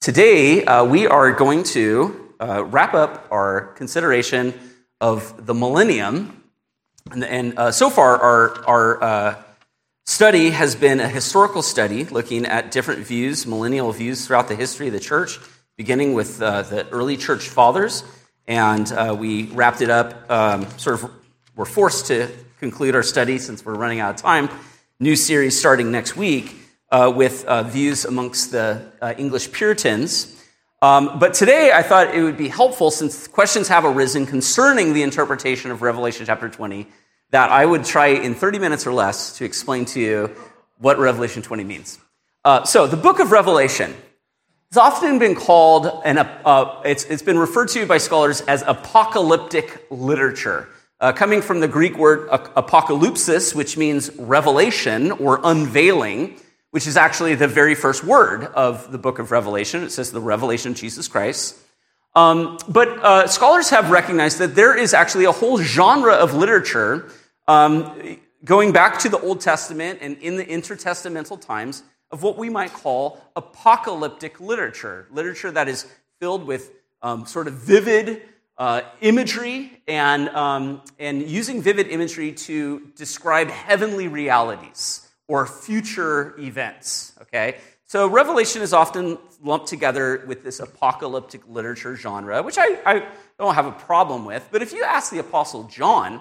Today, uh, we are going to uh, wrap up our consideration of the millennium. And, and uh, so far, our, our uh, study has been a historical study looking at different views, millennial views throughout the history of the church, beginning with uh, the early church fathers. And uh, we wrapped it up, um, sort of, we're forced to conclude our study since we're running out of time. New series starting next week uh, with uh, views amongst the uh, English Puritans. Um, but today I thought it would be helpful, since questions have arisen concerning the interpretation of Revelation chapter 20, that I would try in 30 minutes or less to explain to you what Revelation 20 means. Uh, so, the book of Revelation has often been called, an, uh, it's, it's been referred to by scholars as apocalyptic literature. Uh, coming from the Greek word apocalypsis, which means revelation or unveiling, which is actually the very first word of the book of Revelation. It says the revelation of Jesus Christ. Um, but uh, scholars have recognized that there is actually a whole genre of literature um, going back to the Old Testament and in the intertestamental times of what we might call apocalyptic literature, literature that is filled with um, sort of vivid uh, imagery and, um, and using vivid imagery to describe heavenly realities or future events. Okay? So Revelation is often lumped together with this apocalyptic literature genre, which I, I don't have a problem with. But if you ask the Apostle John,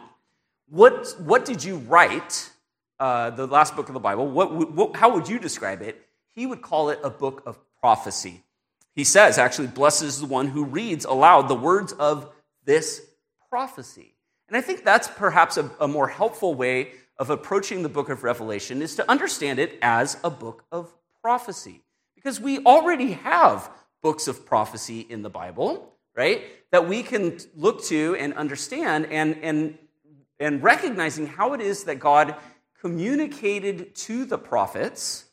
what, what did you write, uh, the last book of the Bible, what, what, how would you describe it? He would call it a book of prophecy. He says, actually, blesses the one who reads aloud the words of this prophecy. And I think that's perhaps a, a more helpful way of approaching the book of Revelation is to understand it as a book of prophecy. Because we already have books of prophecy in the Bible, right? That we can look to and understand and, and, and recognizing how it is that God communicated to the prophets.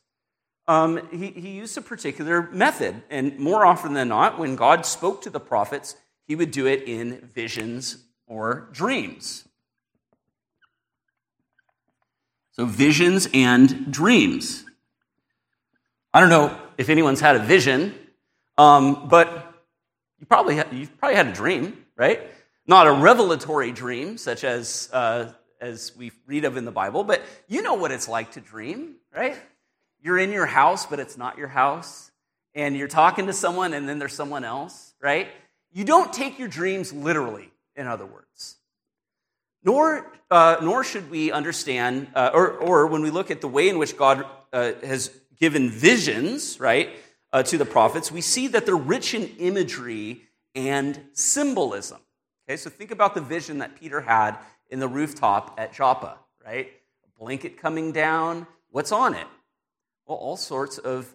Um, he, he used a particular method. And more often than not, when God spoke to the prophets, he would do it in visions or dreams. So, visions and dreams. I don't know if anyone's had a vision, um, but you probably ha- you've probably had a dream, right? Not a revelatory dream, such as uh, as we read of in the Bible, but you know what it's like to dream, right? You're in your house, but it's not your house, and you're talking to someone, and then there's someone else, right? You don't take your dreams literally, in other words. Nor, uh, nor should we understand, uh, or, or when we look at the way in which God uh, has given visions, right, uh, to the prophets, we see that they're rich in imagery and symbolism. Okay, so think about the vision that Peter had in the rooftop at Joppa, right? A blanket coming down. What's on it? Well, all sorts of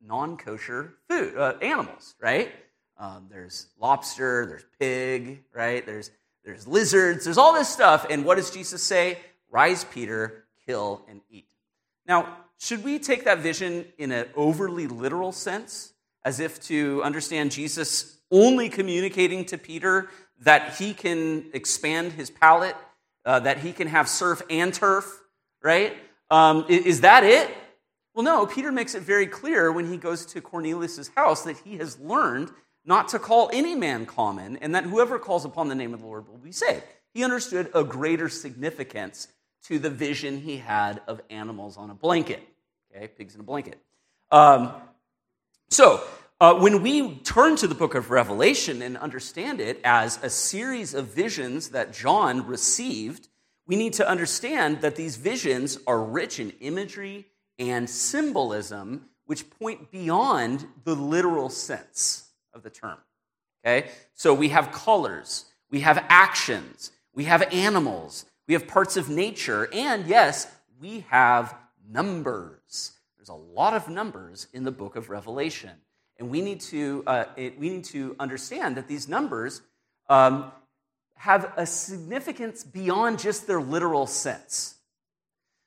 non kosher food, uh, animals, right? Um, there's lobster, there's pig, right? There's there's lizards, there's all this stuff. And what does Jesus say? Rise, Peter, kill and eat. Now, should we take that vision in an overly literal sense, as if to understand Jesus only communicating to Peter that he can expand his palate, uh, that he can have surf and turf, right? Um, is that it? Well, no, Peter makes it very clear when he goes to Cornelius' house that he has learned not to call any man common, and that whoever calls upon the name of the Lord will be saved. He understood a greater significance to the vision he had of animals on a blanket. Okay, pigs in a blanket. Um, so, uh, when we turn to the book of Revelation and understand it as a series of visions that John received, we need to understand that these visions are rich in imagery and symbolism, which point beyond the literal sense of the term. Okay? So we have colors, we have actions, we have animals, we have parts of nature, and yes, we have numbers. There's a lot of numbers in the book of Revelation. And we need to, uh, it, we need to understand that these numbers um, have a significance beyond just their literal sense.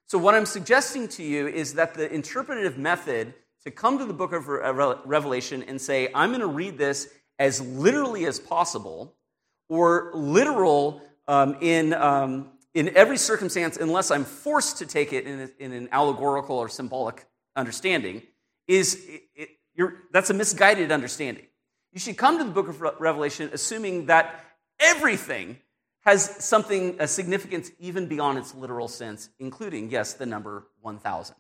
So, what I'm suggesting to you is that the interpretive method to come to the book of Revelation and say, I'm going to read this as literally as possible, or literal um, in, um, in every circumstance, unless I'm forced to take it in, a, in an allegorical or symbolic understanding, is it, it, that's a misguided understanding. You should come to the book of Revelation assuming that everything has something, a significance even beyond its literal sense, including, yes, the number 1,000.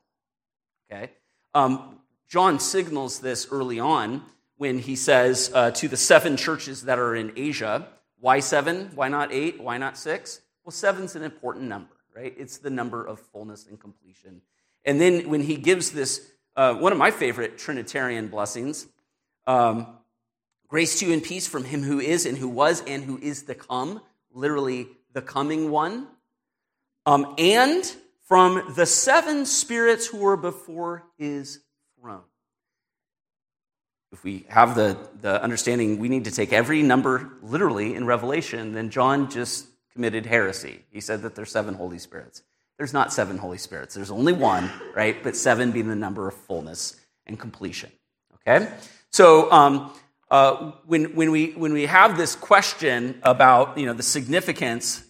Okay? Um, John signals this early on when he says uh, to the seven churches that are in Asia, why seven? Why not eight? Why not six? Well, seven's an important number, right? It's the number of fullness and completion. And then when he gives this, uh, one of my favorite Trinitarian blessings, um, grace to you and peace from him who is and who was and who is to come, literally the coming one, um, and from the seven spirits who were before his throne. If we have the, the understanding we need to take every number literally in Revelation, then John just committed heresy. He said that there's seven Holy Spirits. There's not seven Holy Spirits. There's only one, right? But seven being the number of fullness and completion. Okay? So um, uh, when, when, we, when we have this question about you know, the significance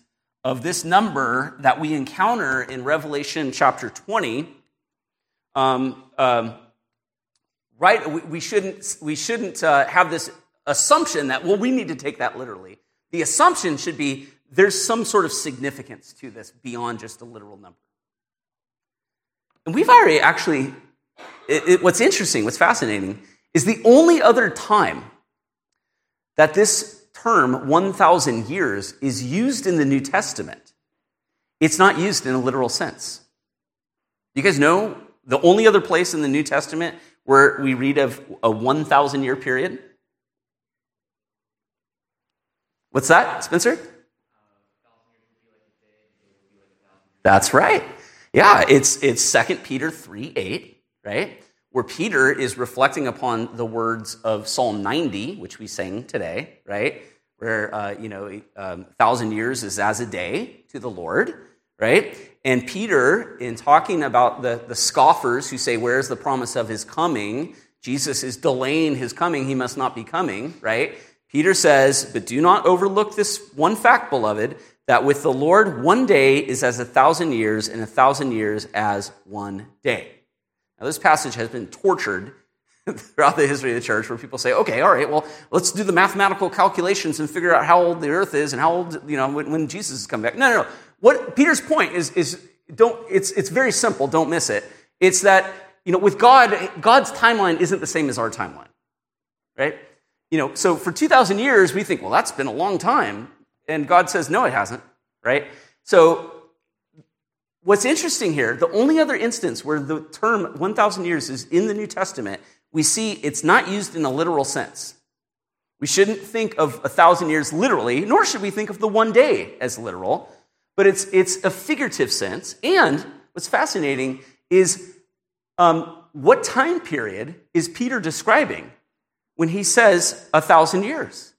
of this number that we encounter in Revelation chapter 20, um, um, right, we, we, shouldn't, we shouldn't uh, have this assumption that, well, we need to take that literally. The assumption should be there's some sort of significance to this beyond just a literal number. And we've already actually, it, it, what's interesting, what's fascinating, is the only other time that this term, 1,000 years, is used in the New Testament. It's not used in a literal sense. You guys know the only other place in the New Testament where we read of a 1,000 year period? What's that, Spencer? That's right. Yeah, it's it's 2 Peter 3 8, right? Where Peter is reflecting upon the words of Psalm 90, which we sang today, right? Where, uh, you know, a um, thousand years is as a day to the Lord, right? And Peter, in talking about the, the scoffers who say, Where's the promise of his coming? Jesus is delaying his coming. He must not be coming, right? Peter says, But do not overlook this one fact, beloved, that with the Lord, one day is as a thousand years, and a thousand years as one day. Now, this passage has been tortured throughout the history of the church where people say, okay, all right, well, let's do the mathematical calculations and figure out how old the earth is and how old, you know, when, when Jesus is coming back. No, no, no. What Peter's point is, is don't, it's, it's very simple. Don't miss it. It's that, you know, with God, God's timeline isn't the same as our timeline, right? You know, so for 2,000 years, we think, well, that's been a long time. And God says, no, it hasn't, right? So what's interesting here, the only other instance where the term 1,000 years is in the New Testament, we see it's not used in a literal sense. We shouldn't think of a thousand years literally, nor should we think of the one day as literal, but it's, it's a figurative sense. And what's fascinating is um, what time period is Peter describing when he says a thousand years?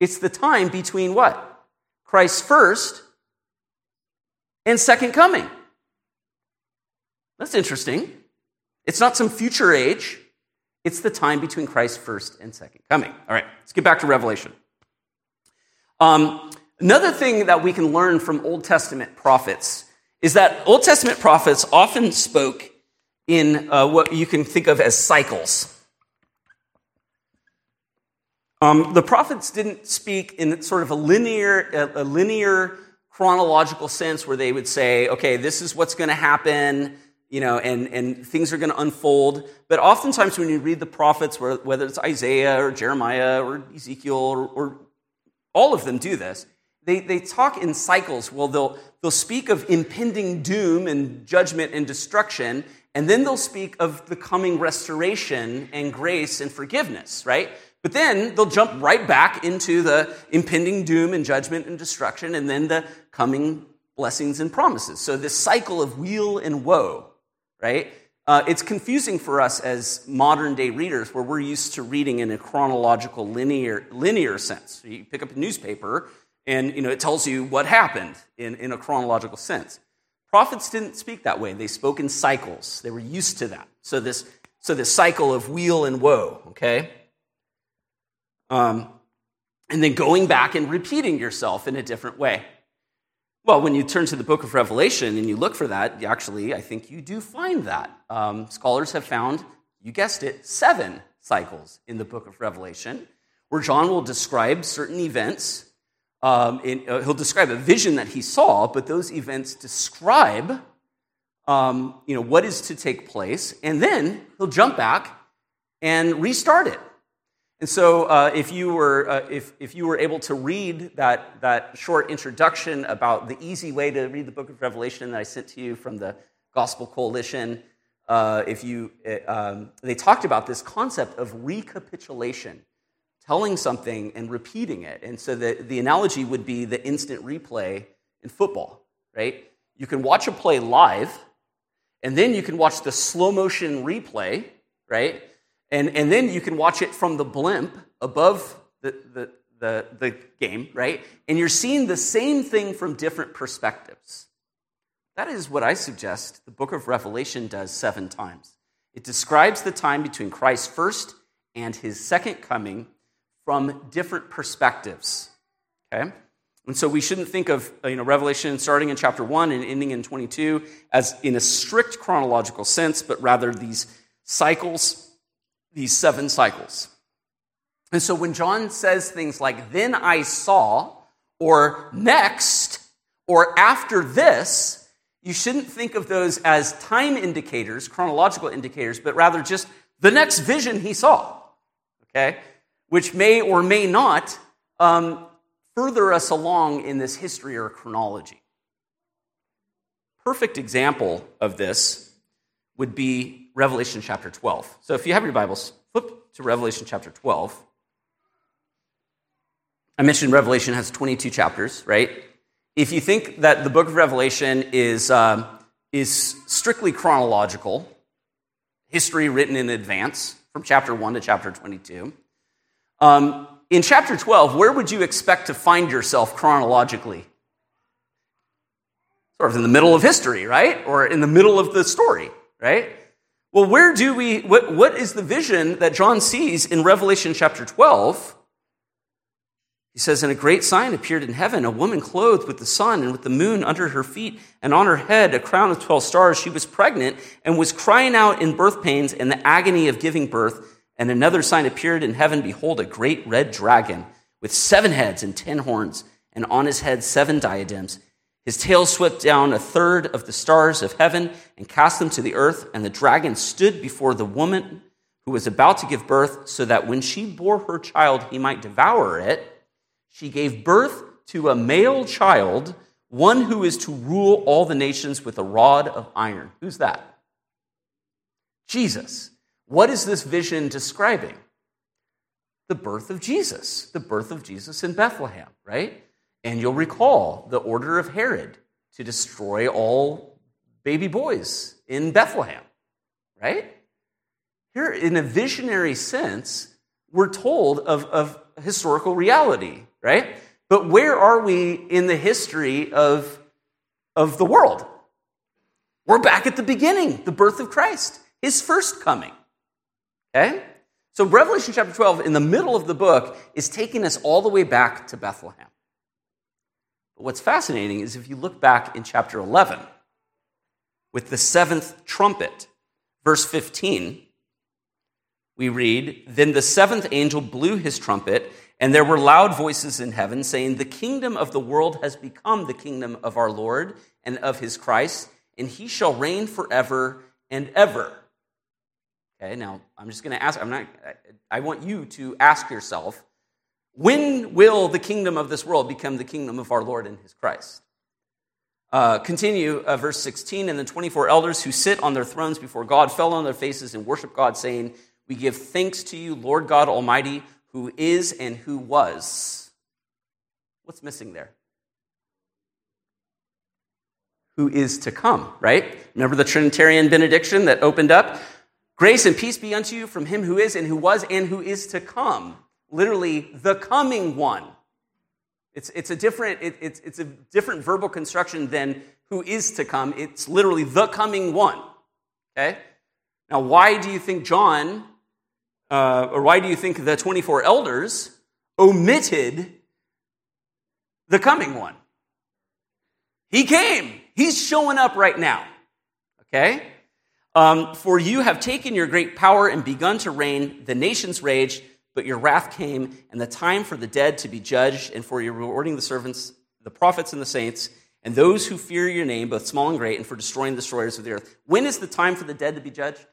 It's the time between what? Christ's first and second coming. That's interesting. It's not some future age, it's the time between Christ's first and second coming. All right, let's get back to Revelation. Um, another thing that we can learn from Old Testament prophets is that Old Testament prophets often spoke in uh, what you can think of as cycles. Um, the prophets didn't speak in sort of a linear, a, linear chronological sense where they would say, okay, this is what's going to happen, you know, and, and things are going to unfold. But oftentimes when you read the prophets, whether it's Isaiah or Jeremiah or Ezekiel or, or all of them do this, they, they talk in cycles. Well, they'll, they'll speak of impending doom and judgment and destruction, and then they'll speak of the coming restoration and grace and forgiveness, right? But then they'll jump right back into the impending doom and judgment and destruction, and then the coming blessings and promises. So this cycle of weal and woe, right? Uh, it's confusing for us as modern day readers where we're used to reading in a chronological linear, linear sense. So you pick up a newspaper and you know, it tells you what happened in, in a chronological sense. Prophets didn't speak that way. They spoke in cycles. They were used to that. So this, so this cycle of weal and woe, okay? Um, and then going back and repeating yourself in a different way. Well, when you turn to the book of Revelation and you look for that, actually, I think you do find that. Um, scholars have found You guessed it, seven cycles in the book of Revelation, where John will describe certain events. Um, in, uh, he'll describe a vision that he saw, but those events describe um, you know, what is to take place, and then he'll jump back and restart it. And so, uh, if, you were, uh, if, if you were able to read that, that short introduction about the easy way to read the book of Revelation that I sent to you from the Gospel Coalition, uh, if you, uh, um, they talked about this concept of recapitulation, telling something and repeating it. And so, the, the analogy would be the instant replay in football, right? You can watch a play live, and then you can watch the slow motion replay, right? And, and then you can watch it from the blimp above the, the, the, the game, right? And you're seeing the same thing from different perspectives. That is what I suggest the book of Revelation does seven times. It describes the time between Christ's first and his second coming from different perspectives. Okay? And so we shouldn't think of uh, you know, Revelation starting in chapter 1 and ending in 22 as in a strict chronological sense, but rather these cycles these seven cycles. And so when John says things like, then I saw, or next, or after this, you shouldn't think of those as time indicators, chronological indicators, but rather just the next vision he saw, okay? Which may or may not um, further us along in this history or chronology. Perfect example of this would be Revelation chapter 12. So if you have your Bibles, flip to Revelation chapter 12. I mentioned Revelation has 22 chapters, right? If you think that the book of Revelation is, um, is strictly chronological, history written in advance from chapter 1 to chapter 22, um, in chapter 12, where would you expect to find yourself chronologically? Sort of in the middle of history, right? Or in the middle of the story, right? Well, where do we, what, what is the vision that John sees in Revelation chapter 12? He says, And a great sign appeared in heaven, a woman clothed with the sun and with the moon under her feet, and on her head a crown of 12 stars. She was pregnant and was crying out in birth pains and the agony of giving birth. And another sign appeared in heaven Behold, a great red dragon with seven heads and ten horns, and on his head seven diadems. His tail swept down a third of the stars of heaven and cast them to the earth, and the dragon stood before the woman who was about to give birth, so that when she bore her child, he might devour it. She gave birth to a male child, one who is to rule all the nations with a rod of iron. Who's that? Jesus. What is this vision describing? The birth of Jesus, the birth of Jesus in Bethlehem, right? And you'll recall the order of Herod to destroy all baby boys in Bethlehem, right? Here, in a visionary sense, we're told of, of historical reality, right? But where are we in the history of, of the world? We're back at the beginning, the birth of Christ, his first coming. Okay? So, Revelation chapter 12, in the middle of the book, is taking us all the way back to Bethlehem. But what's fascinating is if you look back in chapter 11 with the seventh trumpet, verse 15, we read, Then the seventh angel blew his trumpet, and there were loud voices in heaven saying, The kingdom of the world has become the kingdom of our Lord and of his Christ, and he shall reign forever and ever. Okay, now I'm just going to ask, I'm not, I want you to ask yourself, when will the kingdom of this world become the kingdom of our Lord and his Christ? Uh, continue, uh, verse 16. And the 24 elders who sit on their thrones before God fell on their faces and worship God, saying, We give thanks to you, Lord God Almighty, who is and who was. What's missing there? Who is to come, right? Remember the Trinitarian benediction that opened up? Grace and peace be unto you from him who is and who was and who is to come literally the coming one. It's, it's, a different, it, it's, it's a different verbal construction than who is to come. It's literally the coming one. Okay? Now, why do you think John, uh, or why do you think the 24 elders omitted the coming one? He came. He's showing up right now. Okay? Um, For you have taken your great power and begun to reign. The nations raged, but your wrath came, and the time for the dead to be judged, and for your rewarding the servants, the prophets, and the saints, and those who fear your name, both small and great, and for destroying the destroyers of the earth. When is the time for the dead to be judged?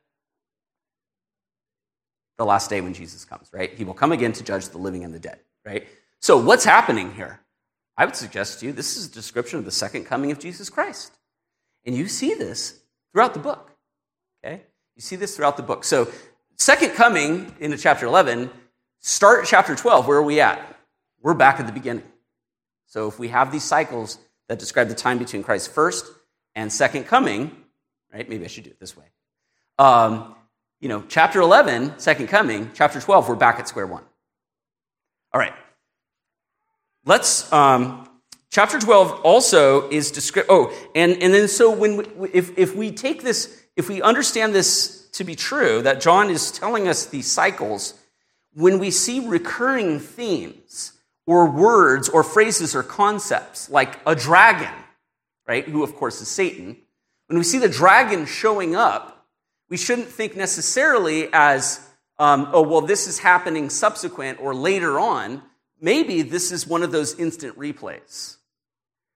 The last day when Jesus comes, right? He will come again to judge the living and the dead, right? So, what's happening here? I would suggest to you this is a description of the second coming of Jesus Christ. And you see this throughout the book. Okay? You see this throughout the book. So, second coming into chapter 11, start chapter 12. Where are we at? We're back at the beginning. So, if we have these cycles that describe the time between Christ's first and second coming, right? Maybe I should do it this way. Um, you know, chapter 11, second coming, chapter 12, we're back at square one. All right. Let's, um, chapter 12 also is described. Oh, and, and then so when, we, if, if we take this, if we understand this to be true, that John is telling us these cycles, when we see recurring themes or words or phrases or concepts like a dragon, right, who of course is Satan, when we see the dragon showing up, we shouldn't think necessarily as, um, oh, well, this is happening subsequent or later on maybe this is one of those instant replays.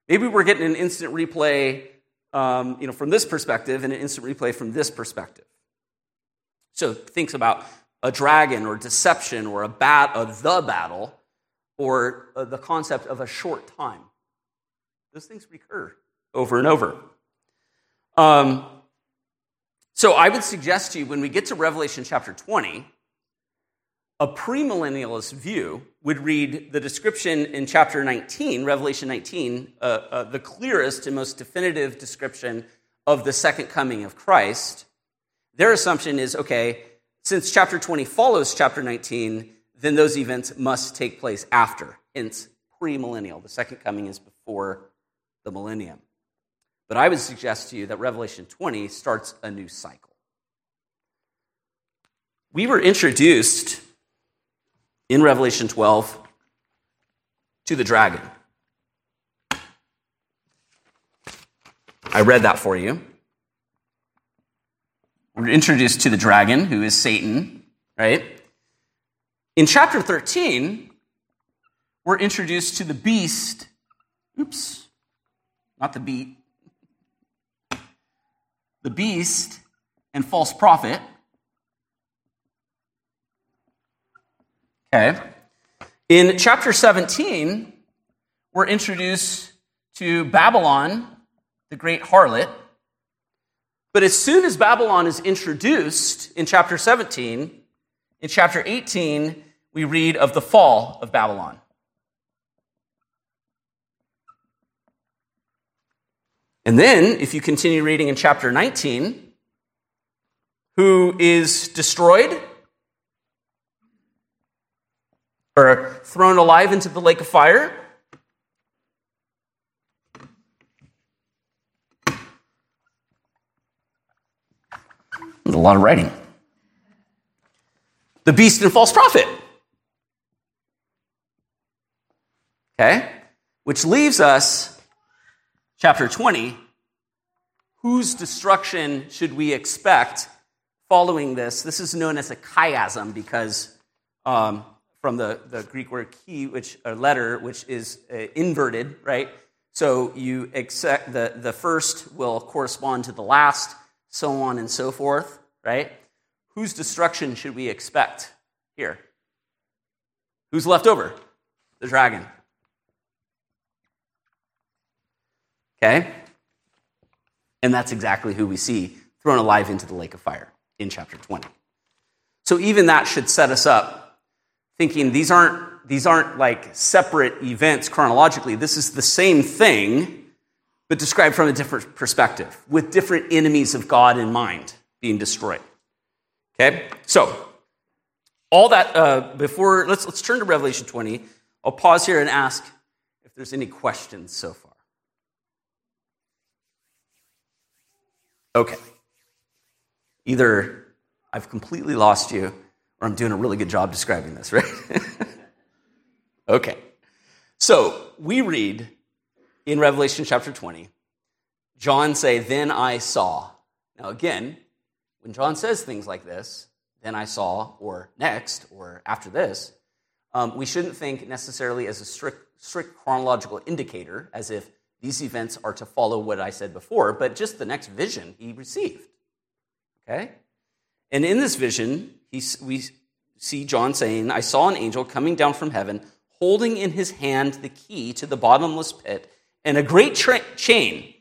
Maybe we're getting an instant replay um, you know, from this perspective and an instant replay from this perspective. So thinks about a dragon or deception or a bat of the battle or uh, the concept of a short time. Those things recur over and over. Um, so I would suggest to you when we get to Revelation chapter 20, a premillennialist view would read the description in chapter 19, Revelation 19, uh, uh, the clearest and most definitive description of the second coming of Christ. Their assumption is okay, since chapter 20 follows chapter 19, then those events must take place after, hence premillennial. The second coming is before the millennium. But I would suggest to you that Revelation 20 starts a new cycle. We were introduced in Revelation 12 to the dragon. I read that for you. We're introduced to the dragon, who is Satan, right? In chapter 13, we're introduced to the beast. Oops, not the beat. The beast and false prophet. Okay. In chapter 17, we're introduced to Babylon, the great harlot. But as soon as Babylon is introduced in chapter 17, in chapter 18, we read of the fall of Babylon. And then, if you continue reading in chapter 19, who is destroyed? Or thrown alive into the lake of fire. There's a lot of writing. The beast and false prophet. Okay? Which leaves us, chapter 20, whose destruction should we expect following this? This is known as a chiasm because um, from the, the Greek word chi, which a letter, which is uh, inverted, right? So you accept the, the first will correspond to the last, so on and so forth, right? Whose destruction should we expect here? Who's left over? The dragon. Okay? And that's exactly who we see thrown alive into the lake of fire in chapter 20. So even that should set us up thinking these aren't, these aren't like separate events chronologically. This is the same thing, but described from a different perspective, with different enemies of God in mind being destroyed. Okay? So, all that uh, before, let's, let's turn to Revelation 20. I'll pause here and ask if there's any questions so far. Okay. Either I've completely lost you or I'm doing a really good job describing this, right? okay. So we read in Revelation chapter 20, John say, Then I saw. Now, again, when John says things like this, then I saw, or next, or after this, um, we shouldn't think necessarily as a strict, strict chronological indicator, as if these events are to follow what I said before, but just the next vision he received. Okay? And in this vision, he, we see John saying, I saw an angel coming down from heaven, holding in his hand the key to the bottomless pit and a great tra- chain.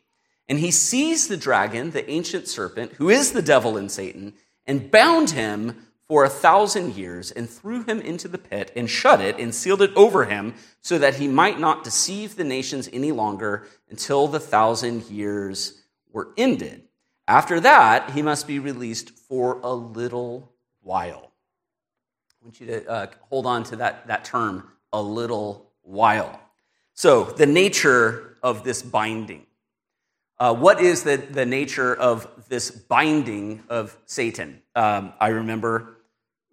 And he seized the dragon, the ancient serpent, who is the devil and Satan, and bound him for a thousand years, and threw him into the pit, and shut it, and sealed it over him, so that he might not deceive the nations any longer until the thousand years were ended. After that, he must be released for a little while. I want you to uh, hold on to that, that term, a little while. So, the nature of this binding. Uh, what is the, the nature of this binding of Satan? Um, I remember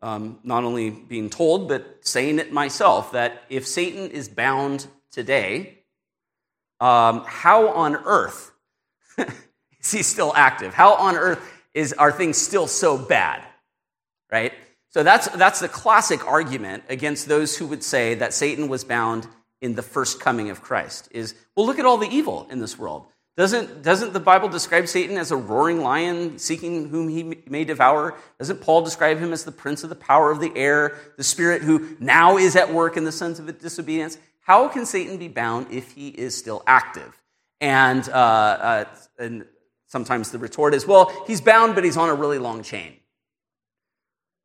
um, not only being told, but saying it myself that if Satan is bound today, um, how on earth is he still active? How on earth is, are things still so bad? Right? So that's, that's the classic argument against those who would say that Satan was bound in the first coming of Christ is, well, look at all the evil in this world. Doesn't, doesn't the Bible describe Satan as a roaring lion seeking whom he may devour? Doesn't Paul describe him as the prince of the power of the air, the spirit who now is at work in the sons of disobedience? How can Satan be bound if he is still active? And, uh, uh, and sometimes the retort is, well, he's bound, but he's on a really long chain.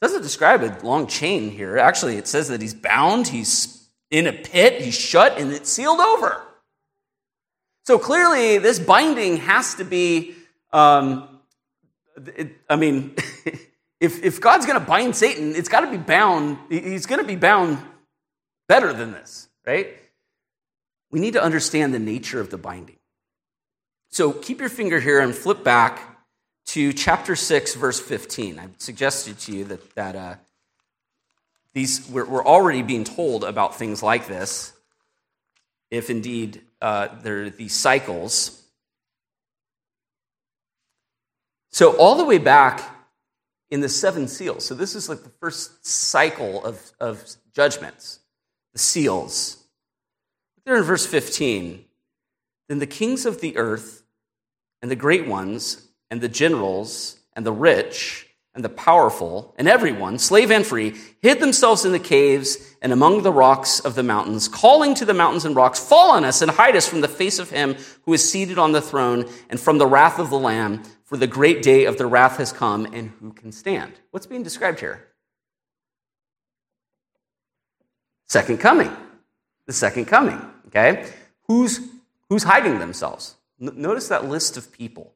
Doesn't describe a long chain here. Actually, it says that he's bound, he's in a pit, he's shut, and it's sealed over. So clearly, this binding has to be, um, it, I mean, if, if God's going to bind Satan, it's got to be bound, he's going to be bound better than this, right? We need to understand the nature of the binding. So keep your finger here and flip back to chapter 6, verse 15. I suggested to you that, that uh, these, we're, we're already being told about things like this, if indeed uh, there are these cycles. So, all the way back in the seven seals, so this is like the first cycle of, of judgments, the seals. There in verse 15, then the kings of the earth and the great ones and the generals and the rich and the powerful and everyone, slave and free, hid themselves in the caves and among the rocks of the mountains, calling to the mountains and rocks, Fall on us and hide us from the face of him who is seated on the throne and from the wrath of the Lamb, for the great day of the wrath has come, and who can stand? What's being described here? Second coming. The second coming. Okay? Who's, who's hiding themselves? Notice that list of people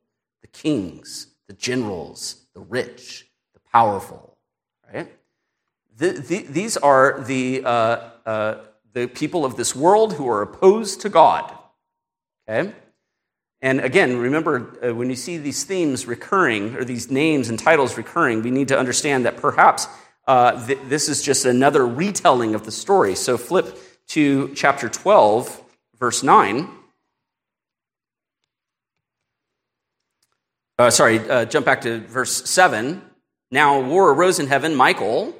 kings, the generals, the rich, the powerful, right? The, the, these are the, uh, uh, the people of this world who are opposed to God, okay? And again, remember, uh, when you see these themes recurring, or these names and titles recurring, we need to understand that perhaps uh, th- this is just another retelling of the story. So flip to chapter 12, verse 9. Uh, sorry, uh, jump back to verse 7. Now war arose in heaven, Michael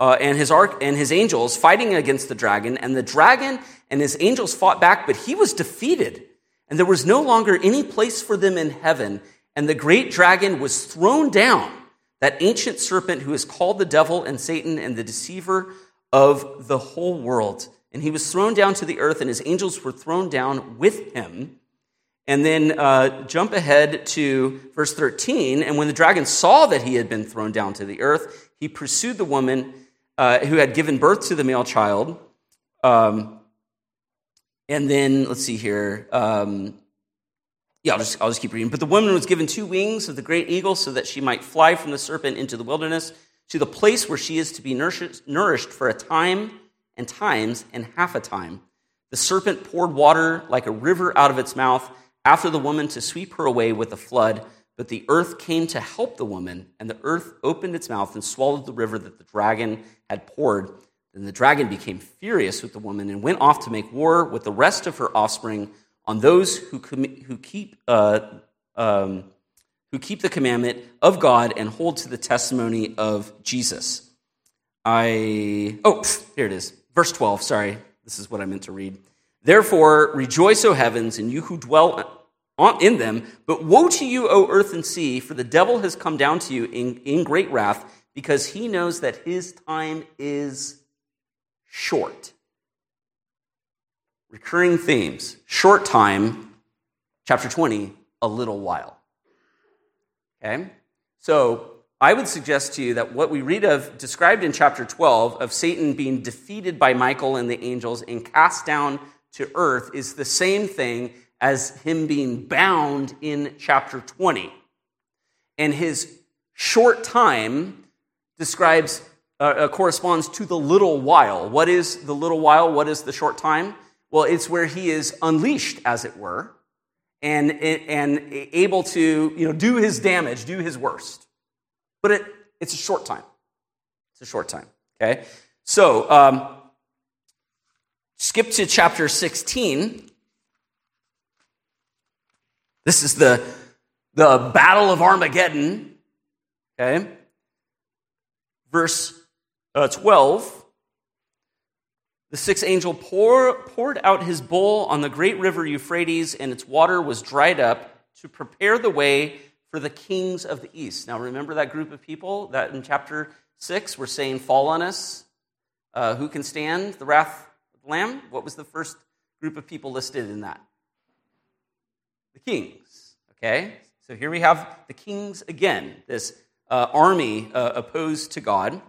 uh, and, his arch- and his angels fighting against the dragon, and the dragon and his angels fought back, but he was defeated, and there was no longer any place for them in heaven, and the great dragon was thrown down, that ancient serpent who is called the devil and Satan and the deceiver of the whole world. And he was thrown down to the earth, and his angels were thrown down with him. And then uh, jump ahead to verse 13. And when the dragon saw that he had been thrown down to the earth, he pursued the woman uh, who had given birth to the male child. Um, and then, let's see here. Um, yeah, I'll just, I'll just keep reading. But the woman was given two wings of the great eagle so that she might fly from the serpent into the wilderness to the place where she is to be nourished, nourished for a time and times and half a time. The serpent poured water like a river out of its mouth after the woman to sweep her away with a flood. But the earth came to help the woman, and the earth opened its mouth and swallowed the river that the dragon had poured. Then the dragon became furious with the woman and went off to make war with the rest of her offspring on those who, who keep uh, um, who keep the commandment of God and hold to the testimony of Jesus. I, oh, here it is. Verse 12, sorry. This is what I meant to read. Therefore, rejoice, O heavens, and you who dwell in them. But woe to you, O earth and sea, for the devil has come down to you in, in great wrath, because he knows that his time is short. Recurring themes short time, chapter 20, a little while. Okay? So, I would suggest to you that what we read of, described in chapter 12, of Satan being defeated by Michael and the angels and cast down to earth, is the same thing as him being bound in chapter 20. And his short time describes, uh, uh, corresponds to the little while. What is the little while? What is the short time? Well, it's where he is unleashed, as it were, and, and able to you know, do his damage, do his worst. But it, it's a short time. It's a short time, okay? So, um, skip to chapter 16. This is the, the Battle of Armageddon, okay? Verse uh, 12. The sixth angel pour, poured out his bowl on the great river Euphrates, and its water was dried up to prepare the way for the kings of the east. Now, remember that group of people that in chapter 6 were saying, Fall on us. Uh, who can stand the wrath Lamb? What was the first group of people listed in that? The kings. Okay? So here we have the kings again, this uh, army uh, opposed to God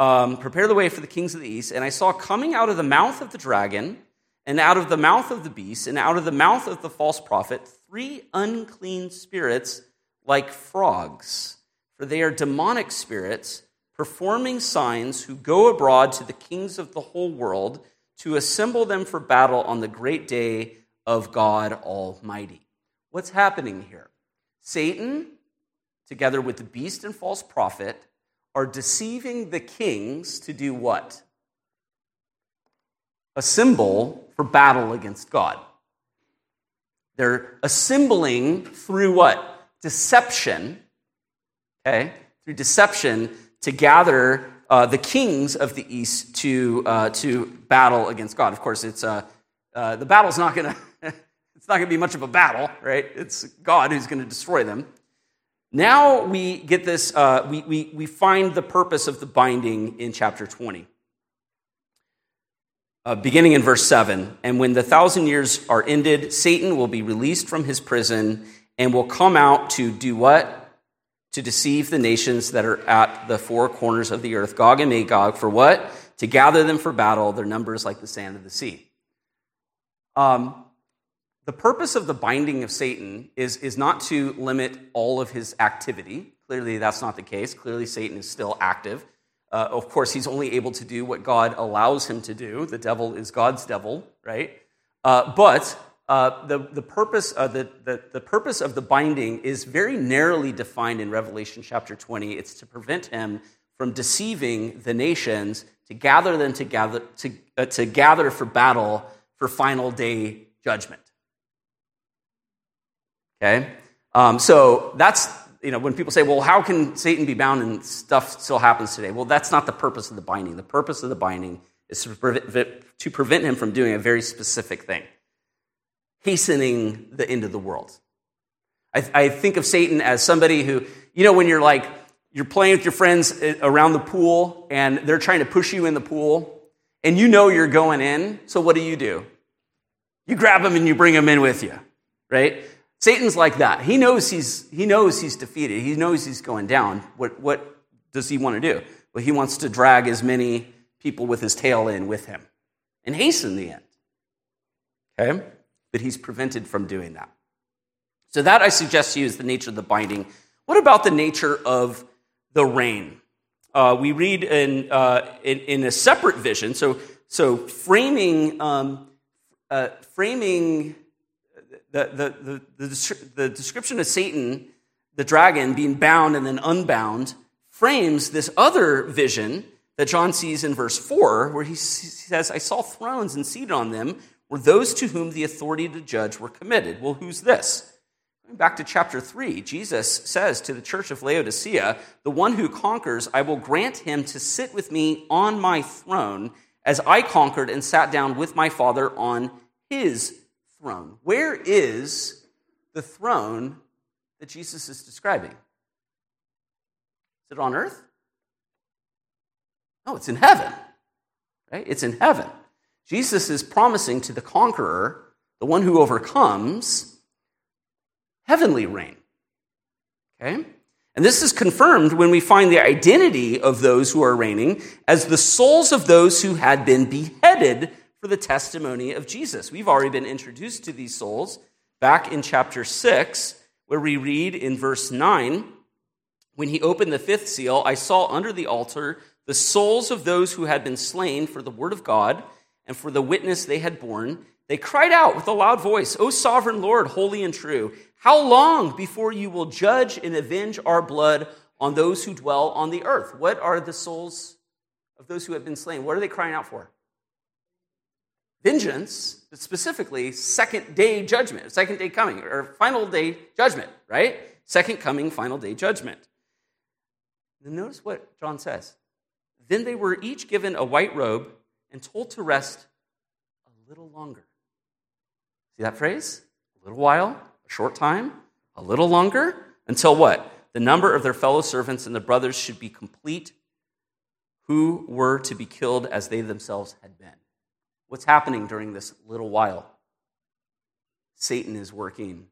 um, prepare the way for the kings of the east. And I saw coming out of the mouth of the dragon, and out of the mouth of the beast, and out of the mouth of the false prophet, three unclean spirits like frogs. For they are demonic spirits, performing signs, who go abroad to the kings of the whole world to assemble them for battle on the great day of God Almighty. What's happening here? Satan, together with the beast and false prophet, are deceiving the kings to do what? A symbol for battle against God. They're assembling through what? Deception, okay? Through deception to gather uh, the kings of the east to, uh, to battle against God. Of course, it's, uh, uh the battle's not going to. It's not going to be much of a battle, right? It's God who's going to destroy them. Now we get this, uh, we, we, we find the purpose of the binding in chapter 20. Uh, beginning in verse 7 And when the thousand years are ended, Satan will be released from his prison and will come out to do what? To deceive the nations that are at the four corners of the earth, Gog and Magog, for what? To gather them for battle, their numbers like the sand of the sea. Um, the purpose of the binding of Satan is, is not to limit all of his activity. Clearly, that's not the case. Clearly, Satan is still active. Uh, of course, he's only able to do what God allows him to do. The devil is God's devil, right? Uh, but uh, the, the, purpose, uh, the, the, the purpose of the binding is very narrowly defined in Revelation chapter 20. It's to prevent him from deceiving the nations, to gather them together, to, uh, to gather for battle for final day judgment. Okay? Um, so that's, you know, when people say, well, how can Satan be bound and stuff still happens today? Well, that's not the purpose of the binding. The purpose of the binding is to prevent, to prevent him from doing a very specific thing hastening the end of the world. I, I think of Satan as somebody who, you know, when you're like, you're playing with your friends uh, around the pool and they're trying to push you in the pool and you know you're going in, so what do you do? You grab them and you bring them in with you, right? Satan's like that. He knows he's, he knows he's defeated. He knows he's going down. What, what does he want to do? Well, he wants to drag as many people with his tail in with him and hasten the end. Okay? But he's prevented from doing that. So, that I suggest to you is the nature of the binding. What about the nature of the reign? Uh, we read in, uh, in, in, a separate vision, so, so framing, um, uh, framing the, the, the, the, description of Satan, the dragon, being bound and then unbound, frames this other vision that John sees in verse 4, where he says, I saw thrones and seated on them were those to whom the authority to judge were committed. Well, who's this? Going back to chapter 3, Jesus says to the church of Laodicea, The one who conquers, I will grant him to sit with me on my throne, as I conquered and sat down with my Father on his throne. Where is the throne that Jesus is describing? Is it on earth? No, it's in heaven. Right? It's in heaven. Jesus is promising to the conqueror, the one who overcomes, heavenly reign. Okay? And this is confirmed when we find the identity of those who are reigning as the souls of those who had been beheaded for the testimony of Jesus. We've already been introduced to these souls back in chapter 6, where we read in verse 9 When he opened the fifth seal, I saw under the altar the souls of those who had been slain for the word of God and for the witness they had borne. They cried out with a loud voice, O sovereign Lord, holy and true, how long before you will judge and avenge our blood on those who dwell on the earth? What are the souls of those who have been slain? What are they crying out for? Vengeance, but specifically second day judgment, second day coming, or final day judgment, right? Second coming, final day judgment. Then notice what John says. Then they were each given a white robe and told to rest a little longer. See that phrase? A little while, a short time, a little longer, until what? The number of their fellow servants and the brothers should be complete, who were to be killed as they themselves had been. What's happening during this little while? Satan is working.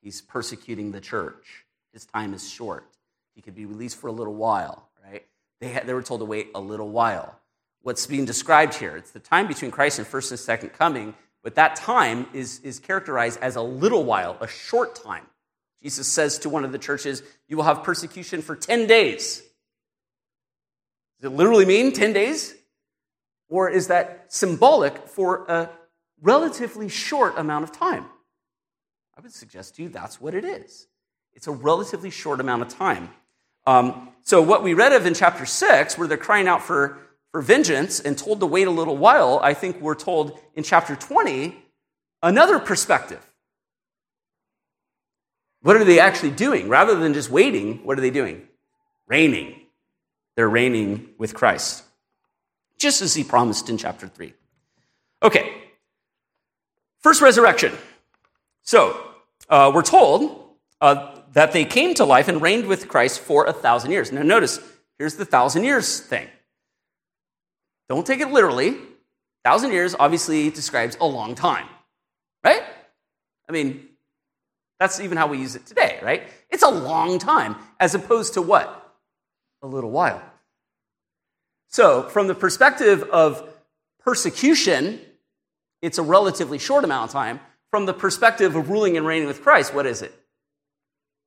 He's persecuting the church. His time is short. He could be released for a little while, right? They, had, they were told to wait a little while. What's being described here, it's the time between Christ and first and second coming, but that time is, is characterized as a little while, a short time. Jesus says to one of the churches, You will have persecution for 10 days. Does it literally mean 10 days? Or is that symbolic for a relatively short amount of time? I would suggest to you that's what it is. It's a relatively short amount of time. Um, so, what we read of in chapter 6, where they're crying out for, for vengeance and told to wait a little while, I think we're told in chapter 20 another perspective. What are they actually doing? Rather than just waiting, what are they doing? Reigning. They're reigning with Christ, just as he promised in chapter 3. Okay, first resurrection. So, uh, we're told uh, that they came to life and reigned with Christ for a thousand years. Now, notice, here's the thousand years thing. Don't take it literally. Thousand years obviously describes a long time, right? I mean, that's even how we use it today, right? It's a long time, as opposed to what? A little while. So, from the perspective of persecution, it's a relatively short amount of time. From the perspective of ruling and reigning with Christ, what is it?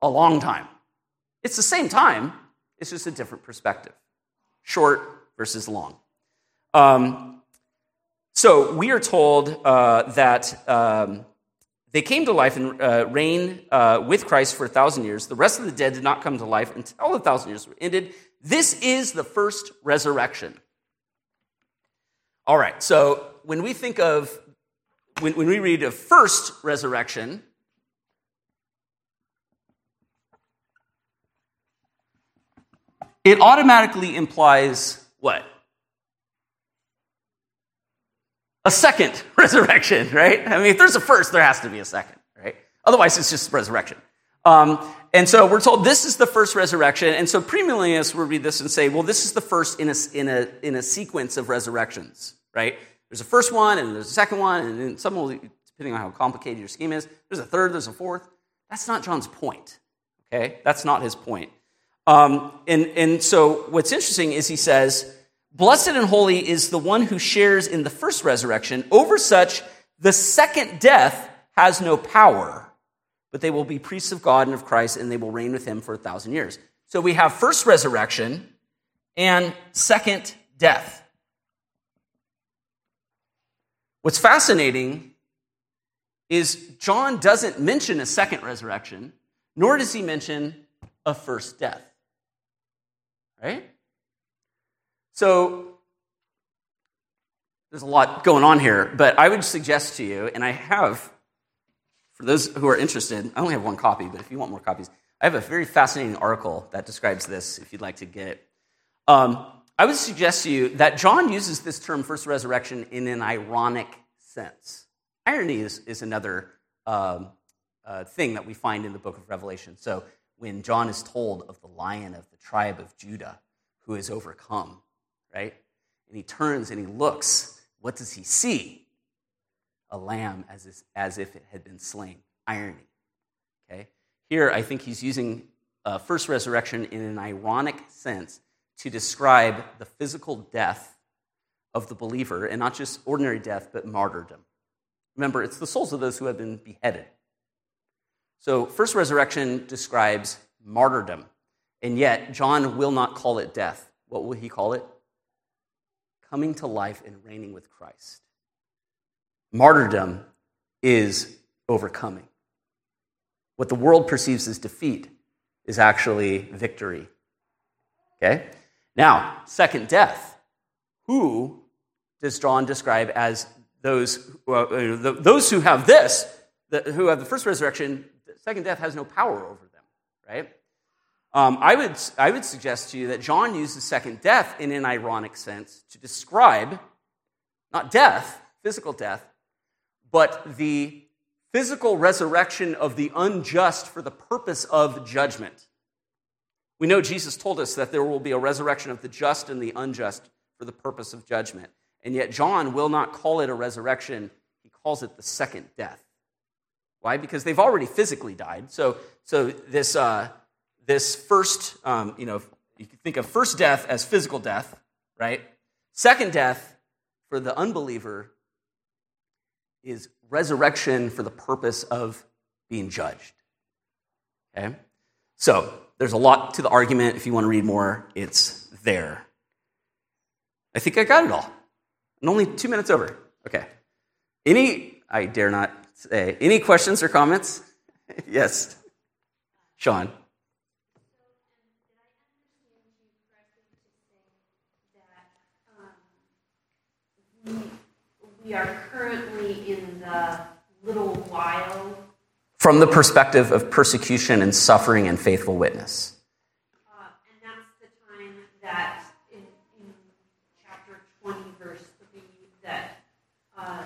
a long time. It's the same time, it's just a different perspective short versus long. Um, so we are told uh, that um, they came to life and uh, reigned uh, with Christ for a thousand years. The rest of the dead did not come to life until the thousand years were ended. This is the first resurrection. All right, so when we think of, when, when we read of first resurrection, it automatically implies what? A second resurrection, right? I mean, if there's a first, there has to be a second, right? Otherwise, it's just resurrection. Um, and so we're told this is the first resurrection. And so premillennialists will read this and say, well, this is the first in a, in a, in a sequence of resurrections, right? There's a first one, and there's a second one, and then some will, depending on how complicated your scheme is, there's a third, there's a fourth. That's not John's point, okay? That's not his point. Um, and, and so what's interesting is he says, Blessed and holy is the one who shares in the first resurrection. Over such, the second death has no power, but they will be priests of God and of Christ, and they will reign with him for a thousand years. So we have first resurrection and second death. What's fascinating is John doesn't mention a second resurrection, nor does he mention a first death right? So there's a lot going on here, but I would suggest to you, and I have for those who are interested, I only have one copy, but if you want more copies, I have a very fascinating article that describes this if you'd like to get it. Um, I would suggest to you that John uses this term first resurrection in an ironic sense. Irony is, is another um, uh, thing that we find in the book of Revelation. So when John is told of the lion of the tribe of Judah who is overcome, right? And he turns and he looks, what does he see? A lamb as, if, as if it had been slain. Irony. Okay? Here, I think he's using uh, first resurrection in an ironic sense to describe the physical death of the believer, and not just ordinary death, but martyrdom. Remember, it's the souls of those who have been beheaded. So, first resurrection describes martyrdom, and yet John will not call it death. What will he call it? Coming to life and reigning with Christ. Martyrdom is overcoming. What the world perceives as defeat is actually victory. Okay? Now, second death. Who does John describe as those, uh, those who have this, who have the first resurrection? Second death has no power over them, right? Um, I, would, I would suggest to you that John uses second death in an ironic sense to describe not death, physical death, but the physical resurrection of the unjust for the purpose of judgment. We know Jesus told us that there will be a resurrection of the just and the unjust for the purpose of judgment. And yet, John will not call it a resurrection, he calls it the second death. Why? Because they've already physically died. So, so this, uh, this first, um, you know, you can think of first death as physical death, right? Second death for the unbeliever is resurrection for the purpose of being judged. Okay? So, there's a lot to the argument. If you want to read more, it's there. I think I got it all. And only two minutes over. Okay. Any, I dare not say, any questions or comments? yes. Sean. We are currently in the little while from the perspective of persecution and suffering and faithful witness. Uh, and that's the time that in, in, chapter 20, verse 3, that uh,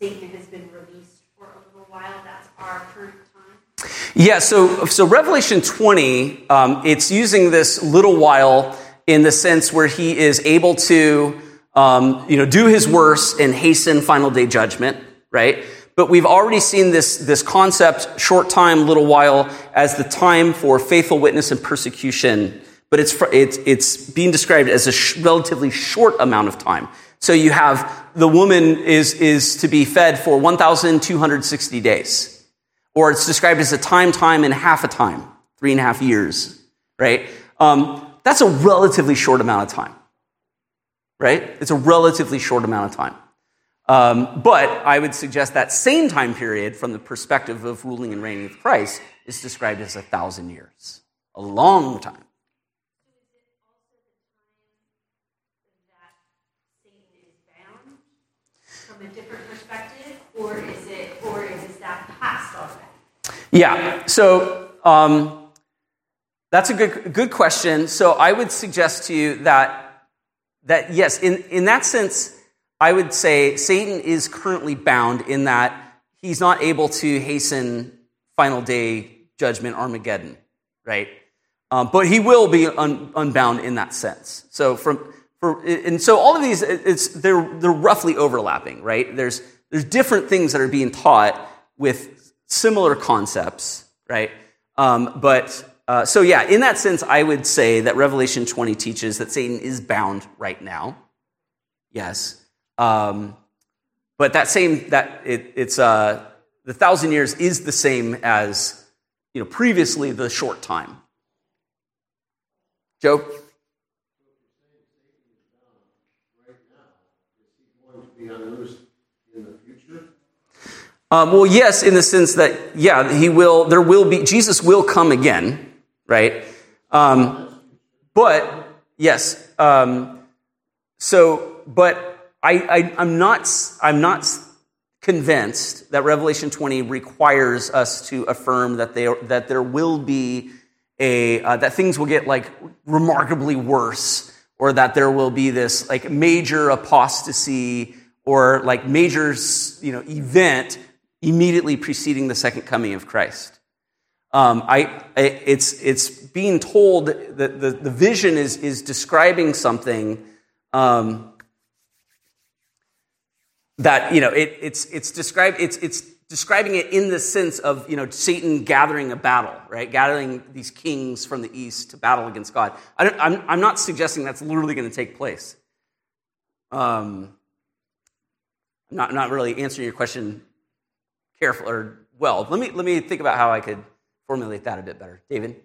Satan has been released for a little while. That's our current time. Yeah, so, so Revelation 20, um, it's using this little while in the sense where he is able to um, you know, do his worst and hasten final day judgment, right? but we've already seen this, this concept, short time, little while, as the time for faithful witness and persecution. But it's, it's, it's being described as a sh- relatively short amount of time. So you have the woman is, is to be fed for 1,260 days. Or it's described as a time, time, and half a time, three and a half years, right? Um, that's a relatively short amount of time, right? It's a relatively short amount of time. Um, but I would suggest that same time period, from the perspective of ruling and reigning with Christ, is described as a thousand years, a long time. From a different perspective, or is it, or is that past already? Yeah. So um, that's a good good question. So I would suggest to you that that yes, in in that sense I would say Satan is currently bound in that he's not able to hasten final day judgment, Armageddon, right? Um, but he will be un- unbound in that sense. So from for, and so all of these, it's, they're, they're roughly overlapping, right? There's, there's different things that are being taught with similar concepts, right? Um, but uh, so yeah, in that sense, I would say that Revelation 20 teaches that Satan is bound right now. Yes. Um, but that same, that it, it's, uh, the thousand years is the same as, you know, previously the short time. Joe? Um, well, yes, in the sense that, yeah, he will, there will be, Jesus will come again, right? Um, but, yes, um, so, but I, I, am not, I'm not convinced that Revelation 20 requires us to affirm that, they, that there will be a, uh, that things will get like remarkably worse or that there will be this like major apostasy or like major you know, event immediately preceding the second coming of Christ. Um, I, it's, it's being told that the, the vision is, is describing something um, that, you know, it, it's, it's, described, it's, it's describing it in the sense of, you know, Satan gathering a battle, right? Gathering these kings from the east to battle against God. I am I'm, I'm not suggesting that's literally going to take place. Um, I'm not, not really answering your question careful or well. Let me, let me think about how I could formulate that a bit better. David?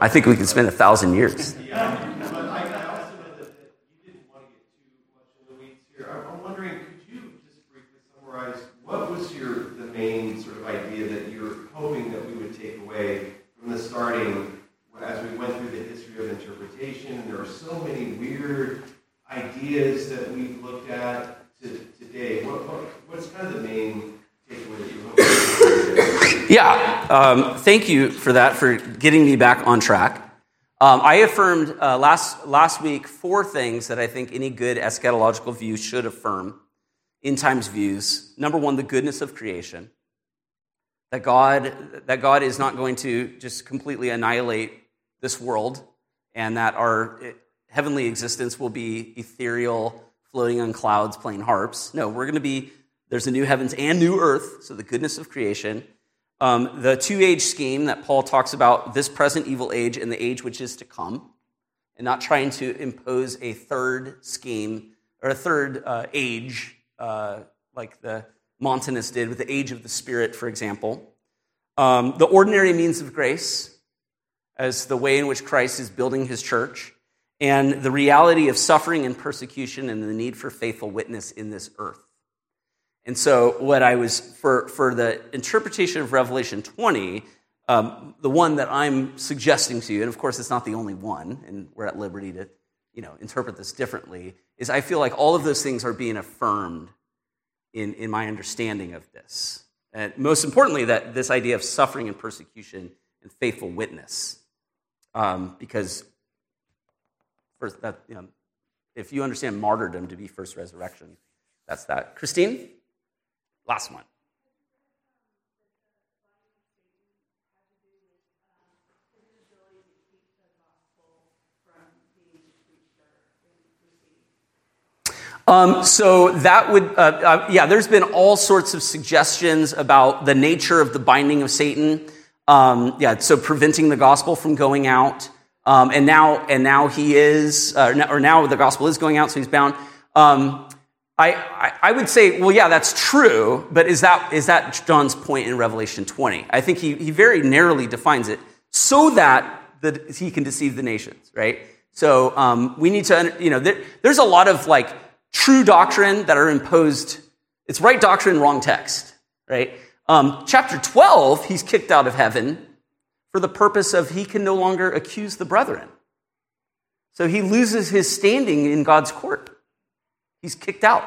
I think we could spend a thousand years. yeah, but I, I also know that, that, you didn't want to get too much in the weeds here. I'm wondering, could you just briefly summarize what was your the main sort of idea that you're hoping that we would take away from the starting as we went through the history of interpretation? There are so many weird ideas that we've looked at to, today. What, what, what's kind of the main takeaway that you hope? Yeah, um, thank you for that, for getting me back on track. Um, I affirmed uh, last, last week four things that I think any good eschatological view should affirm in times views. Number one, the goodness of creation. That God, that God is not going to just completely annihilate this world, and that our heavenly existence will be ethereal, floating on clouds, playing harps. No, we're going to be, there's a new heavens and new earth, so the goodness of creation. Um, the two age scheme that Paul talks about, this present evil age and the age which is to come, and not trying to impose a third scheme or a third uh, age uh, like the Montanists did with the age of the Spirit, for example. Um, the ordinary means of grace as the way in which Christ is building his church, and the reality of suffering and persecution and the need for faithful witness in this earth. And so, what I was, for, for the interpretation of Revelation 20, um, the one that I'm suggesting to you, and of course it's not the only one, and we're at liberty to you know, interpret this differently, is I feel like all of those things are being affirmed in, in my understanding of this. And most importantly, that this idea of suffering and persecution and faithful witness. Um, because first, that, you know, if you understand martyrdom to be first resurrection, that's that. Christine? Last one. Um, so that would, uh, uh, yeah, there's been all sorts of suggestions about the nature of the binding of Satan. Um, yeah, so preventing the gospel from going out. Um, and now, and now he is, uh, or now the gospel is going out, so he's bound. Um, I, I, would say, well, yeah, that's true, but is that, is that John's point in Revelation 20? I think he, he very narrowly defines it so that the, he can deceive the nations, right? So um, we need to, you know, there, there's a lot of like true doctrine that are imposed. It's right doctrine, wrong text, right? Um, chapter 12, he's kicked out of heaven for the purpose of he can no longer accuse the brethren. So he loses his standing in God's court. He's kicked out.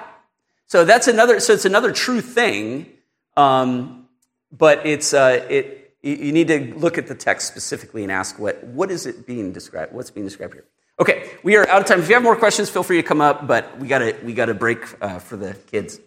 So that's another. So it's another true thing, um, but it's uh, it. You need to look at the text specifically and ask what what is it being described? What's being described here? Okay, we are out of time. If you have more questions, feel free to come up. But we got to we got to break uh, for the kids.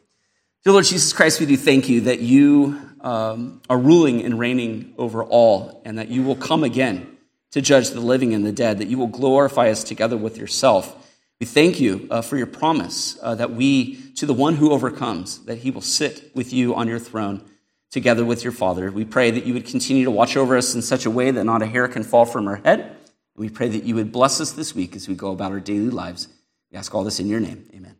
Dear Lord Jesus Christ, we do thank you that you um, are ruling and reigning over all, and that you will come again to judge the living and the dead. That you will glorify us together with yourself we thank you uh, for your promise uh, that we, to the one who overcomes, that he will sit with you on your throne together with your Father. We pray that you would continue to watch over us in such a way that not a hair can fall from our head. And we pray that you would bless us this week as we go about our daily lives. We ask all this in your name. Amen.